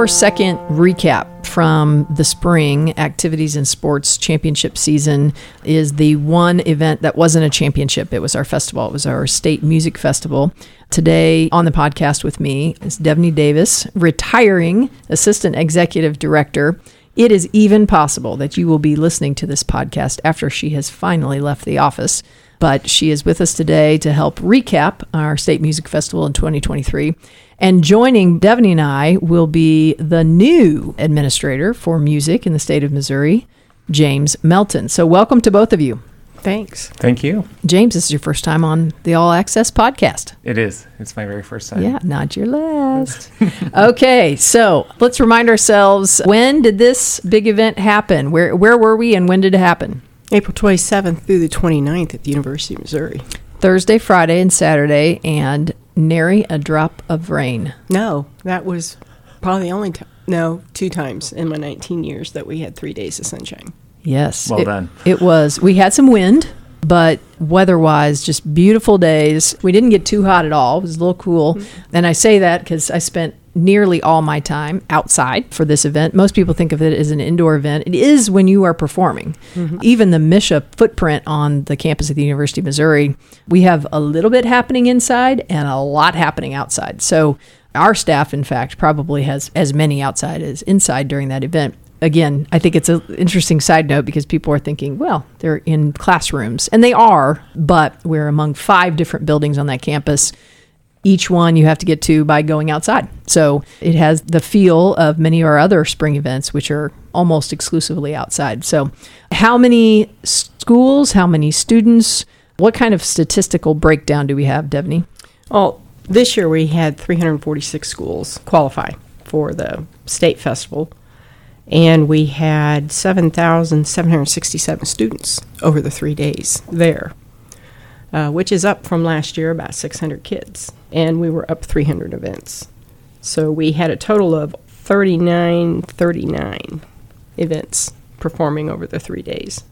our second recap from the spring activities and sports championship season is the one event that wasn't a championship. It was our festival. It was our state music festival. Today on the podcast with me is Davine Davis, retiring assistant executive director. It is even possible that you will be listening to this podcast after she has finally left the office. But she is with us today to help recap our state music festival in 2023. And joining Davine and I will be the new administrator for music in the state of Missouri, James Melton. So, welcome to both of you. Thanks. Thank you. James, this is your first time on the All Access podcast. It is. It's my very first time. Yeah, not your last. okay, so let's remind ourselves when did this big event happen? Where where were we and when did it happen? April 27th through the 29th at the University of Missouri. Thursday, Friday, and Saturday, and nary a drop of rain. No, that was probably the only time. No, two times in my 19 years that we had three days of sunshine. Yes. Well it, done. It was. We had some wind, but weather-wise, just beautiful days. We didn't get too hot at all. It was a little cool, mm-hmm. and I say that because I spent nearly all my time outside for this event. Most people think of it as an indoor event. It is when you are performing. Mm-hmm. Even the MSHSAA footprint on the campus of the University of Missouri, we have a little bit happening inside and a lot happening outside. So our staff, in fact, probably has as many outside as inside during that event. Again, I think it's an interesting side note because people are thinking, well, they're in classrooms, and they are, but we're among five different buildings on that campus each one you have to get to by going outside. So it has the feel of many of our other spring events, which are almost exclusively outside. So, how many schools, how many students, what kind of statistical breakdown do we have, Davine? Well, this year we had 346 schools qualify for the state festival, and we had 7,767 students over the three days there, uh, which is up from last year about 600 kids, and we were up 300 events. So we had a total of 39, 39 events performing over the three days.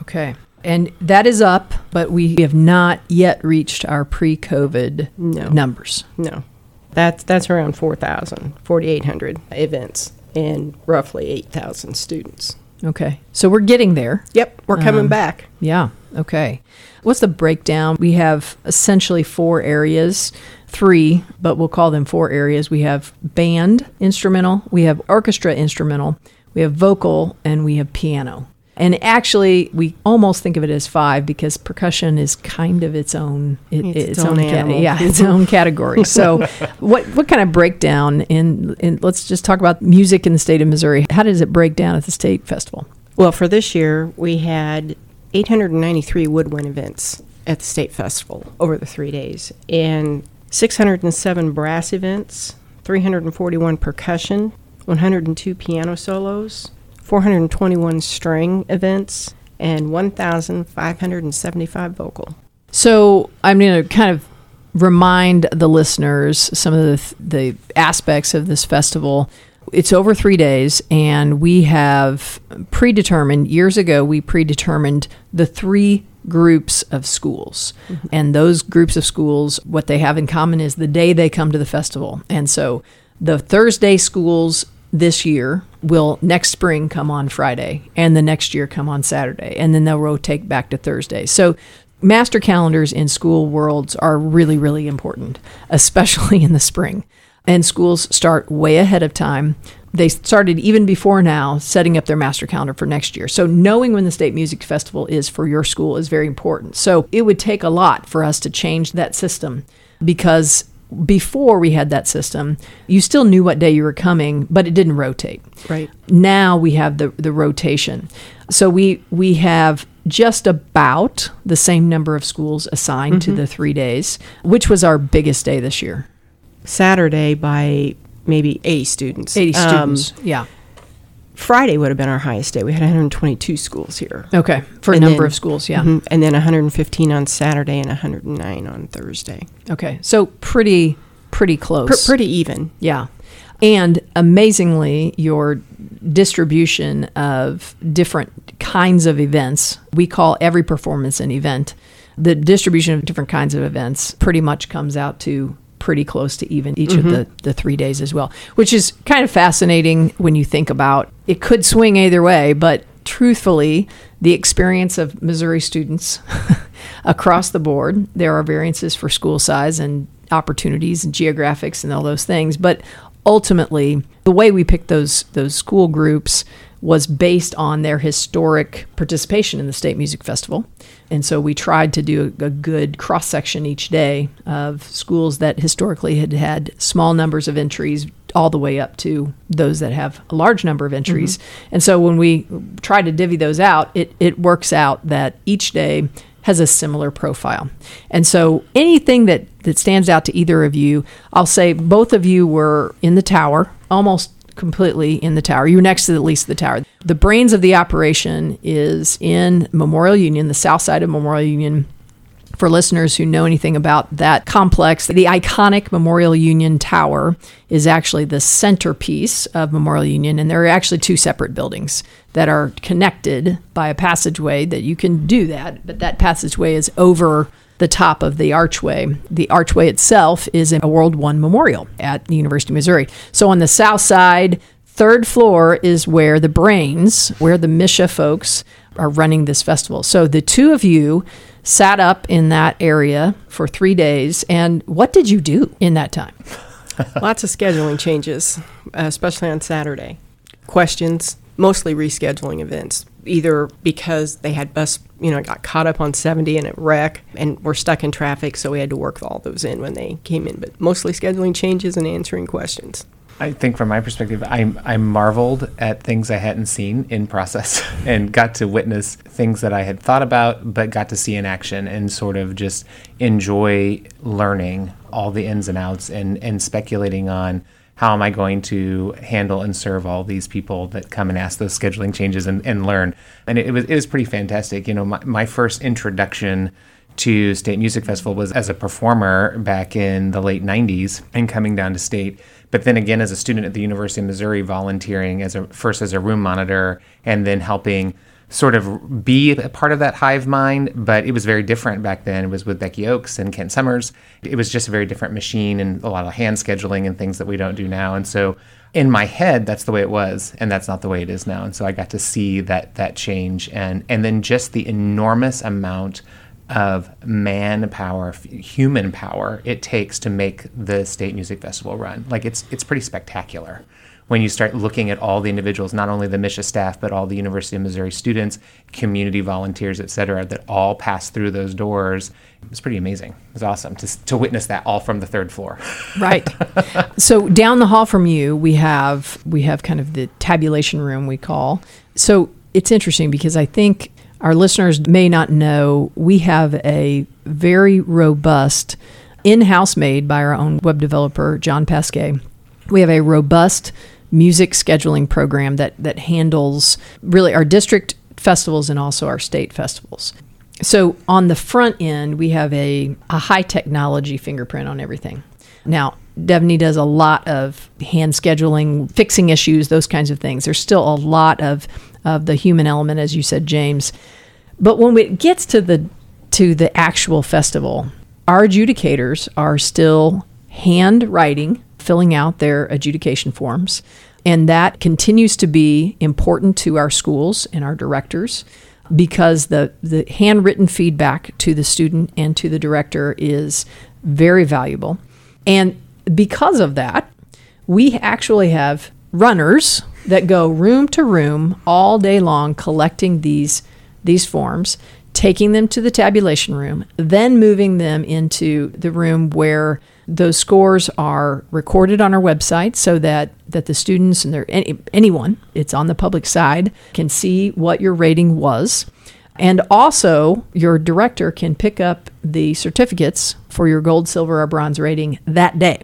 Okay. And that is up, but we have not yet reached our pre COVID No. numbers. No, that's that's around 4,000, 4,800 events and roughly 8,000 students. Okay. So we're getting there. Yep, we're coming Um, back. Yeah. Okay. What's the breakdown? We have essentially four areas, three, but we'll call them four areas. We have band instrumental, we have orchestra instrumental, we have vocal, and we have piano. And actually, we almost think of it as five because percussion is kind of its own it, It's its own animal. yeah, its own category. So, what what kind of breakdown in, in let's just talk about music in the state of Missouri. How does it break down at the state festival? Well, for this year, we had 893 woodwind events at the state festival over the three days, and 607 brass events, 341 percussion, 102 piano solos, 421 string events, and 1,575 vocal. So I'm going to kind of remind the listeners some of the, the aspects of this festival. It's over three days, and we have predetermined, years ago, we predetermined the three groups of schools. Mm-hmm. And those groups of schools, what they have in common is the day they come to the festival. And so the Thursday schools this year will next spring come on Friday, and the next year come on Saturday, and then they'll rotate back to Thursday. So master calendars in school worlds are really, really important, especially in the spring. And schools start way ahead of time. They started even before now setting up their master calendar for next year. So knowing when the State Music Festival is for your school is very important. So it would take a lot for us to change that system because before we had that system, you still knew what day you were coming, but it didn't rotate Right. now we have the the rotation. So we we have just about the same number of schools assigned to mm-hmm. the 3 days, which was our biggest day this year. Saturday by maybe 80 students. 80 Um, students. yeah. Friday would have been our highest day. We had 122 schools here. Okay. For a number then- of schools, yeah. Mhm. And then 115 on Saturday and 109 on Thursday. Okay. So pretty pretty Pr- close. pretty even. Yeah. And amazingly, your distribution of different kinds of events, we call every performance an event. The distribution of different kinds of events pretty much comes out to pretty close to even each of mm-hmm. the, the three days as well, which is kind of fascinating when you think about it. Could swing either way, but truthfully, the experience of Missouri students across the board, there are variances for school size and opportunities and geographics and all those things, but ultimately, the way we pick those those school groups was based on their historic participation in the state music festival. And so we tried to do a, a good cross section each day of schools that historically had had small numbers of entries all the way up to those that have a large number of entries. Mm-hmm. And so when we try to divvy those out, it, it works out that each day has a similar profile. And so anything that, that stands out to either of you, I'll say both of you were in the tower, almost completely in the tower. You were next to at least the tower. The brains of the operation is in Memorial Union, the south side of Memorial Union. For listeners who know anything about that complex, the iconic Memorial Union Tower is actually the centerpiece of Memorial Union, and there are actually two separate buildings that are connected by a passageway that you can do that, but that passageway is over the top of the archway. The archway itself is a World One memorial at the University of Missouri. So on the south side, third floor is where the brains, where the MSHSAA folks are running this festival. So the two of you sat up in that area for three days. And what did you do in that time? Lots of scheduling changes, especially on Saturday. Questions, mostly rescheduling events, either because they had bus, you know, got caught up on 70 and it wreck and were stuck in traffic, so we had to work all those in when they came in. But mostly scheduling changes and answering questions. I think from my perspective, I I marveled at things I hadn't seen in process and got to witness things that I had thought about, but got to see in action and sort of just enjoy learning all the ins and outs and and speculating on how am I going to handle and serve all these people that come and ask those scheduling changes and, and learn. And it, it was it was pretty fantastic. You know, my, my first introduction to State Music Festival was as a performer back in the late 90s and coming down to state. But then again, as a student at the University of Missouri, volunteering as a first as a room monitor and then helping sort of be a part of that hive mind. But it was very different back then. It was with Becky Oakes and Kent Summers. It was just a very different machine and a lot of hand scheduling and things that we don't do now. And so in my head that's the way it was and that's not the way it is now and so i got to see that that change and and then just the enormous amount of manpower, human power it takes to make the state music festival run. Like it's it's pretty spectacular when you start looking at all the individuals, not only the MSHSAA staff, but all the University of Missouri students, community volunteers, et cetera, that all pass through those doors. It's pretty amazing. It was awesome to, to witness that all from the third floor. Right. so down the hall from you, we have we have kind of the tabulation room we call. So it's interesting because I think our listeners may not know we have a very robust in-house made by our own web developer John Pasquet. We have a robust music scheduling program that that handles really our district festivals and also our state festivals. So on the front end, we have a, a high technology fingerprint on everything. Now, Davine does a lot of hand scheduling, fixing issues, those kinds of things. There's still a lot of, of the human element, as you said, James. But when it gets to the to the actual festival, our adjudicators are still hand writing, filling out their adjudication forms, and that continues to be important to our schools and our directors because the the handwritten feedback to the student and to the director is very valuable. And because of that, we actually have runners that go room to room all day long collecting these these forms, taking them to the tabulation room, then moving them into the room where those scores are recorded on our website so that that the students and their any, anyone it's on the public side can see what your rating was. And also your director can pick up the certificates for your gold silver or bronze rating that day.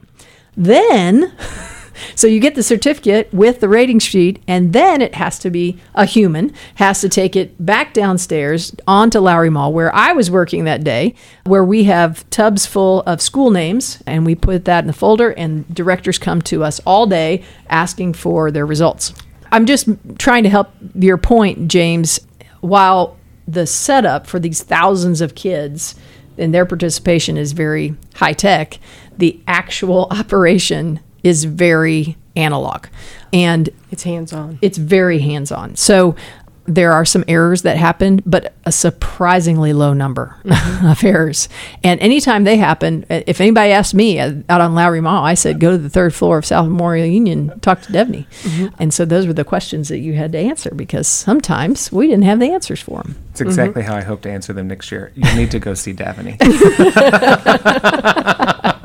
Then so you get the certificate with the rating sheet, and then it has to be a human, has to take it back downstairs onto Lowry Mall, where I was working that day, where we have tubs full of school names, and we put that in the folder, and directors come to us all day asking for their results. I'm just trying to help your point, James. While the setup for these thousands of kids and their participation is very high tech. The actual operation is very analog, and It's hands on. it's very hands on. So there are some errors that happen, but a surprisingly low number mm-hmm. of errors. And anytime they happen, if anybody asked me uh, out on Lowry Mall, I said, go to the third floor of South Memorial Union, talk to Davine. Mm-hmm. And so those were the questions that you had to answer because sometimes we didn't have the answers for them. It's exactly mm-hmm. how I hope to answer them next year. You need to go see Davine.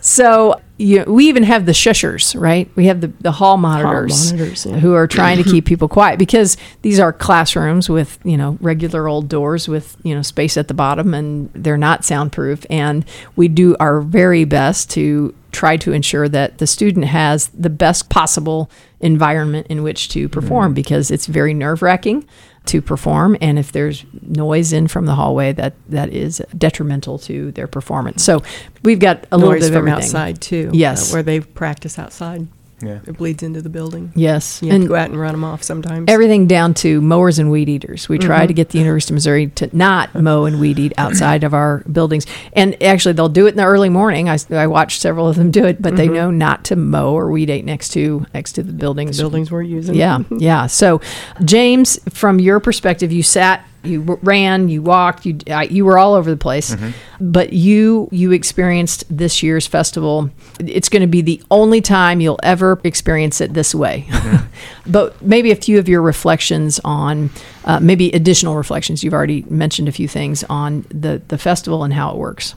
So you, we even have the shushers, right? We have the, the hall monitors, monitors, yeah. who are trying to keep people quiet because these are classrooms with you know regular old doors with you know space at the bottom and they're not soundproof. And we do our very best to try to ensure that the student has the best possible environment in which to perform mm. because it's very nerve wracking to perform and if there's noise in from the hallway that that is detrimental to their performance so we've got a little bit of from everything. outside too. Yes. uh, where they practice outside. Yeah. It bleeds into the building. yes You have and to go out and run them off sometimes. everything down to mowers and weed eaters. We try to get the University of Missouri to not mow and weed eat outside of our buildings. And actually, they'll do it in the early morning. I, I watched several of them do it, but they know not to mow or weed eat next to next to the buildings. buildings we're using. Yeah, yeah. So, James, from your perspective, you sat, you ran, you walked, you uh, you were all over the place, but you you experienced this year's festival. It's going to be the only time you'll ever experience it this way. but maybe a few of your reflections on, uh, maybe additional reflections. You've already mentioned a few things on the the festival and how it works.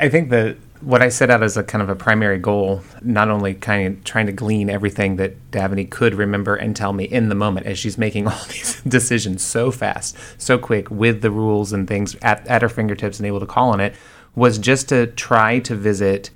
I think that what I set out as a kind of a primary goal, not only kind of trying to glean everything that Davine could remember and tell me in the moment as she's making all these decisions so fast, so quick, with the rules and things at, at her fingertips and able to call on it, was just to try to visit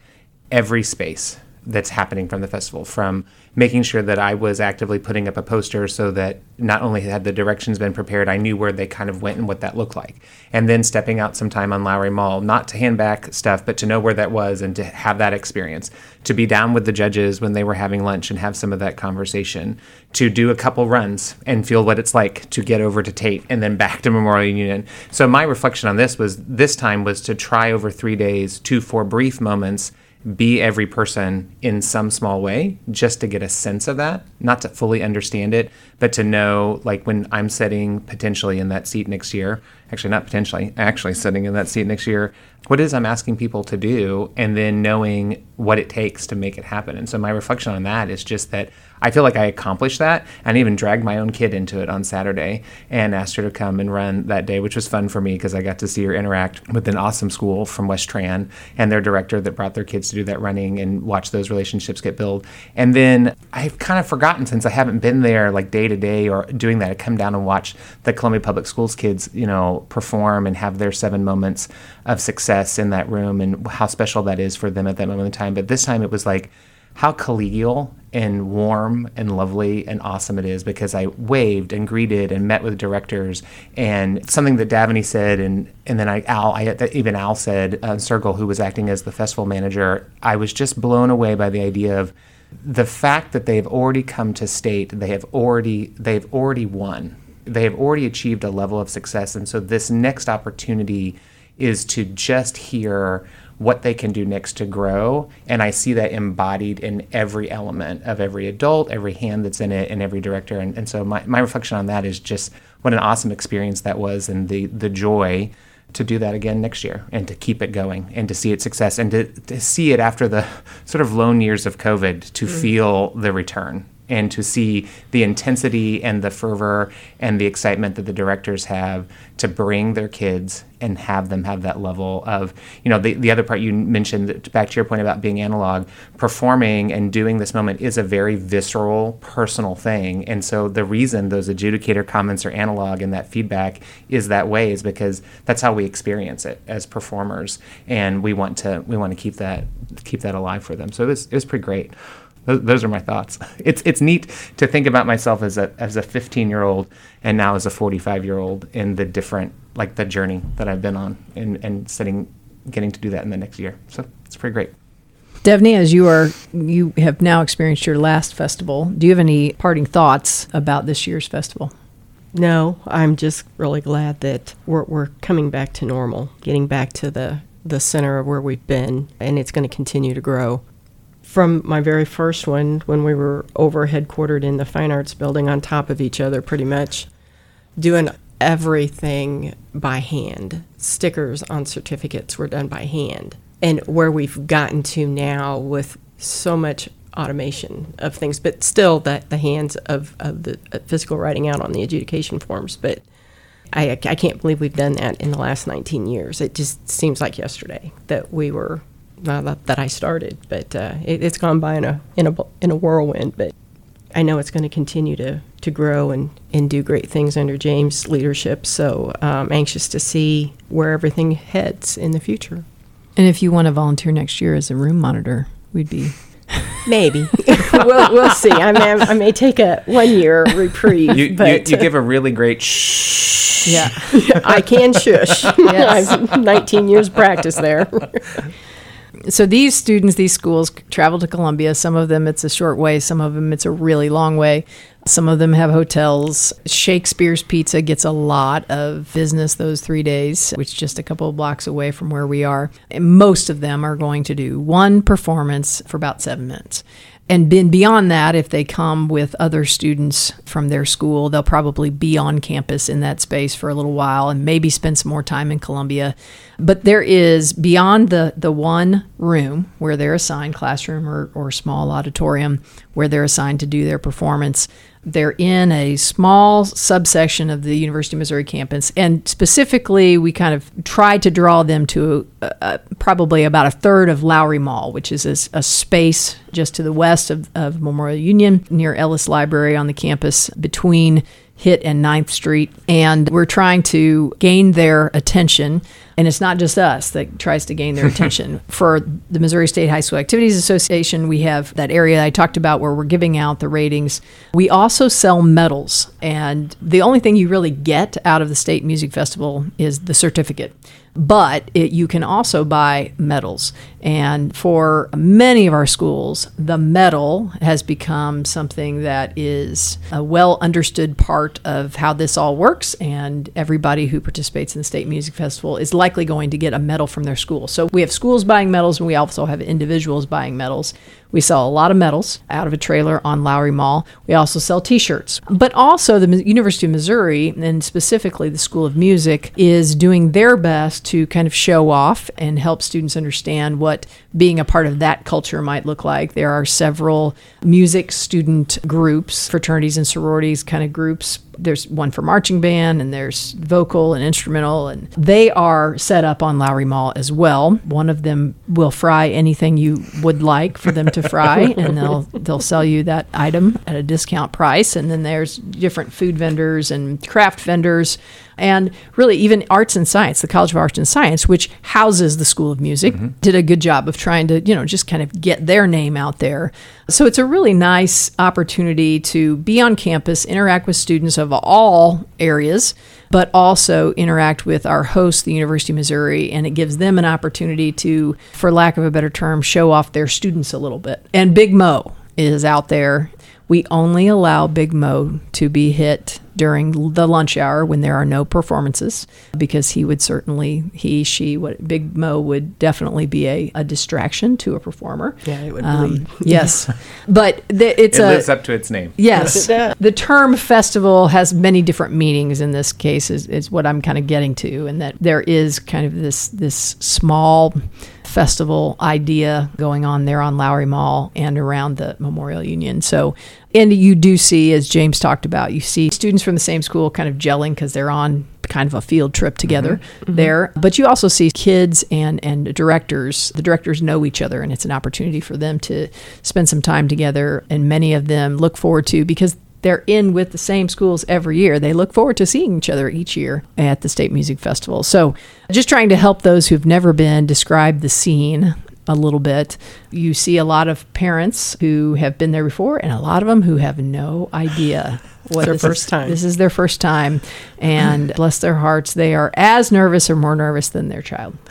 every space that's happening from the festival from making sure that I was actively putting up a poster so that not only had the directions been prepared, I knew where they kind of went and what that looked like. And then stepping out sometime on Lowry Mall, not to hand back stuff, but to know where that was and to have that experience. To be down with the judges when they were having lunch and have some of that conversation. To do a couple runs and feel what it's like to get over to Tate and then back to Memorial Union. So my reflection on this was this time was to try over three days to, for brief moments, be every person in some small way just to get a sense of that not to fully understand it but to know like when i'm sitting potentially in that seat next year actually not potentially actually sitting in that seat next year what is i'm asking people to do and then knowing what it takes to make it happen. And so my reflection on that is just that i feel like i accomplished that. And even dragged my own kid into it on saturday and asked her to come and run that day which was fun for me because i got to see her interact with an awesome school from west tran and their director that brought their kids to do that running and watch those relationships get built. And then i've kind of forgotten since i haven't been there like day to day or doing that. I come down and watch the columbia public schools kids you know perform and have their seven moments of success in that room and how special that is for them at that moment in time. But this time it was like how collegial and warm and lovely and awesome it is because I waved and greeted and met with directors and something that Davine said and and then I Al I even Al said uh, Circle who was acting as the festival manager I was just blown away by the idea of the fact that they've already come to state they have already they've already won. They have already achieved a level of success. And so this next opportunity is to just hear what they can do next to grow. And I see that embodied in every element of every adult, every hand that's in it, and every director. And, and so my, my reflection on that is just what an awesome experience that was and the, the joy to do that again next year and to keep it going and to see its success and to, to see it after the sort of lone years of COVID to mm-hmm. feel the return and to see the intensity and the fervor and the excitement that the directors have to bring their kids and have them have that level of you know the, the other part you mentioned back to your point about being analog performing and doing this moment is a very visceral personal thing. And so the reason those adjudicator comments are analog and that feedback is that way is because that's how we experience it as performers. And we want to we want to keep that keep that alive for them. So it was, it was pretty great those, those are my thoughts. It's it's neat to think about myself as a as a 15 year old and now as a 45 year old in the different like the journey that I've been on and and sitting getting to do that in the next year. So it's pretty great. Davine, as you are, you have now experienced your last festival. Do you have any parting thoughts about this year's festival? No, I'm just really glad that we're, we're coming back to normal, getting back to the, the center of where we've been, and it's going to continue to grow. From my very first one, when we were over headquartered in the Fine Arts Building on top of each other, pretty much, doing everything by hand. Stickers on certificates were done by hand. And where we've gotten to now with so much automation of things, but still that the hands of, of the uh, physical writing out on the adjudication forms. But I, I can't believe we've done that in the last 19 years. It just seems like yesterday that we were, not that, that I started, but uh, it, it's gone by in a, in a, in a whirlwind. But I know it's going to continue to, to grow and, and do great things under James' leadership. So I'm anxious to see where everything heads in the future. And if you want to volunteer next year as a room monitor, we'd be Maybe we'll, we'll see. I may, I may take a one year reprieve, You, but you, you give a really great shh. yeah. I can shush. Yes. I've 19 years practice there. So these students, these schools travel to Columbia. Some of them it's a short way, some of them it's a really long way. Some of them have hotels. Shakespeare's Pizza gets a lot of business those three days, which is just a couple of blocks away from where we are. And most of them are going to do one performance for about seven minutes. And then beyond that, if they come with other students from their school, they'll probably be on campus in that space for a little while and maybe spend some more time in Columbia. But there is beyond the, the one room where they're assigned, classroom or, or small auditorium, where they're assigned to do their performance, they're in a small subsection of the University of Missouri campus, and specifically, we kind of tried to draw them to uh, uh, probably about a third of Lowry Mall, which is a, a space just to the west of, of Memorial Union near Ellis Library on the campus between Hitt and 9th Street. And we're trying to gain their attention. And it's not just us that tries to gain their attention. For the Missouri State High School Activities Association, we have that area I talked about where we're giving out the ratings. We also sell medals. And the only thing you really get out of the State Music Festival is the certificate but it, you can also buy medals. And for many of our schools, the medal has become something that is a well understood part of how this all works. And everybody who participates in the State Music Festival is likely going to get a medal from their school. So we have schools buying medals, and we also have individuals buying medals. We sell a lot of medals out of a trailer on Lowry Mall. We also sell t shirts. But also, the University of Missouri, and specifically the School of Music, is doing their best to kind of show off and help students understand what being a part of that culture might look like. There are several music student groups, fraternities and sororities kind of groups there's one for marching band and there's vocal and instrumental and they are set up on Lowry Mall as well. One of them will fry anything you would like for them to fry and they'll they'll sell you that item at a discount price and then there's different food vendors and craft vendors and really even arts and science the college of arts and science which houses the school of music mm-hmm. did a good job of trying to you know just kind of get their name out there so it's a really nice opportunity to be on campus interact with students of all areas but also interact with our host the university of missouri and it gives them an opportunity to for lack of a better term show off their students a little bit. And big mo is out there. We only allow Big Mo to be hit during the lunch hour when there are no performances because he would certainly he she what Big Mo would definitely be a, a distraction to a performer. Yeah, it would um, yes, but the, it's it a, lives up to its name. Yes, the term festival has many different meanings. In this case, is, is what I'm kind of getting to, and that there is kind of this this small festival idea going on there on Lowry Mall and around the Memorial Union. So, and you do see, as James talked about, you see students from the same school kind of gelling because they're on kind of a field trip together mm-hmm. mm-hmm. there. But you also see kids and and directors. The directors know each other, and it's an opportunity for them to spend some time together. And many of them look forward to because they're in with the same schools every year. They look forward to seeing each other each year at the State Music Festival. So, just trying to help those who've never been describe the scene a little bit. You see a lot of parents who have been there before, and a lot of them who have no idea what their first is, time. This is their first time, and bless their hearts, they are as nervous or more nervous than their child.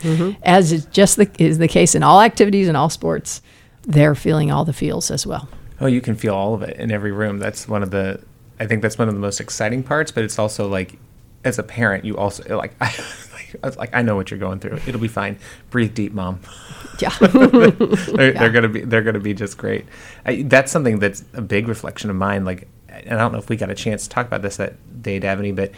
mm-hmm. As is just the, is the case in all activities and all sports, they're feeling all the feels as well. Oh, you can feel all of it in every room. That's one of the I think that's one of the most exciting parts, but it's also like, as a parent, you also like, I, like I know what you're going through. It'll be fine. Breathe deep, mom. Yeah. they're, they're gonna be they're gonna be just great. I, that's something that's a big reflection of mine. Like, and I don't know if we got a chance to talk about this at Day Davine, but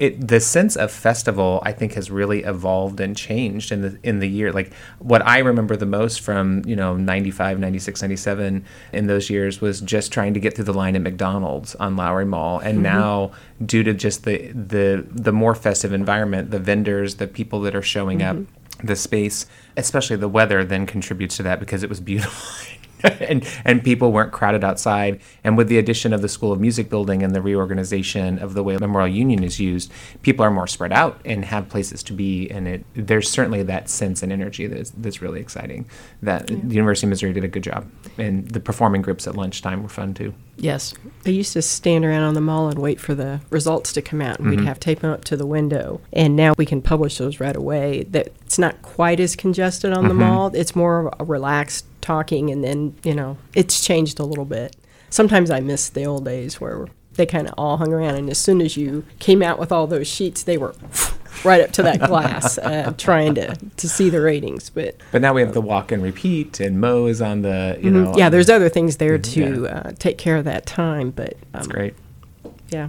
it the sense of festival I think has really evolved and changed in the in the year. Like what I remember the most from, you know, 95, 96, 97 in those years was just trying to get through the line at McDonald's on Lowry Mall. And mm-hmm. now due to just the the the more festive environment, the vendors, the people that are showing mm-hmm. up, the space, especially the weather then contributes to that because it was beautiful and and people weren't crowded outside. And with the addition of the School of Music building and the reorganization of the way Memorial Union is used, people are more spread out and have places to be. And it there's certainly that sense and energy that's that's really exciting. That yeah. the University of Missouri did a good job, and the performing groups at lunchtime were fun too. Yes, I used to stand around on the mall and wait for the results to come out, and mm-hmm. we'd have tape them up to the window. And now we can publish those right away. That it's not quite as congested on mm-hmm. the mall. It's more of a relaxed talking, and then you know it's changed a little bit. Sometimes I miss the old days where they kind of all hung around, and as soon as you came out with all those sheets, they were right up to that glass, uh, trying to, to see the ratings. But but now we have the walk and repeat, and Mo is on the you mm-hmm. know. Yeah, there's other things there to yeah. uh, take care of that time, but um, that's great. Yeah.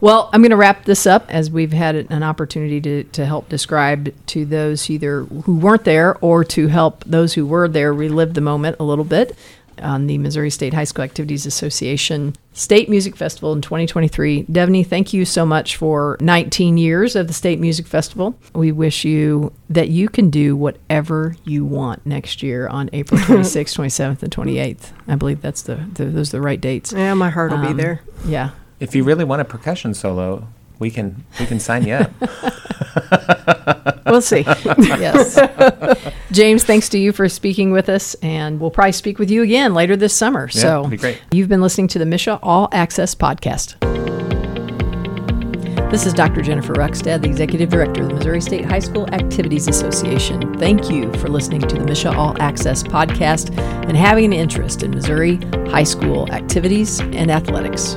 Well, I'm going to wrap this up as we've had an opportunity to, to help describe to those either who weren't there or to help those who were there relive the moment a little bit on the Missouri State High School Activities Association State Music Festival in 2023. Davine, thank you so much for 19 years of the State Music Festival. We wish you that you can do whatever you want next year on April 26th, 27th, and 28th. I believe that's the, the those are the right dates. Yeah, my heart will um, be there. Yeah, if you really want a percussion solo, we can we can sign you up. we'll see. yes. James, thanks to you for speaking with us, and we'll probably speak with you again later this summer. Yeah, so, be great. you've been listening to the MSHSAA All Access podcast. This is Dr. Jennifer Rukstad, the Executive Director of the Missouri State High School Activities Association. Thank you for listening to the MSHSAA All Access podcast and having an interest in Missouri high school activities and athletics.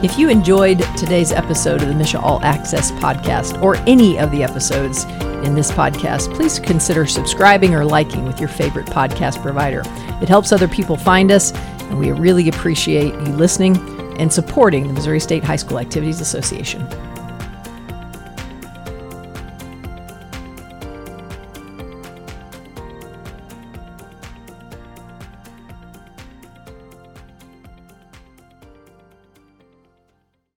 If you enjoyed today's episode of the MSHSAA All Access podcast or any of the episodes in this podcast, please consider subscribing or liking with your favorite podcast provider. It helps other people find us, and we really appreciate you listening and supporting the Missouri State High School Activities Association.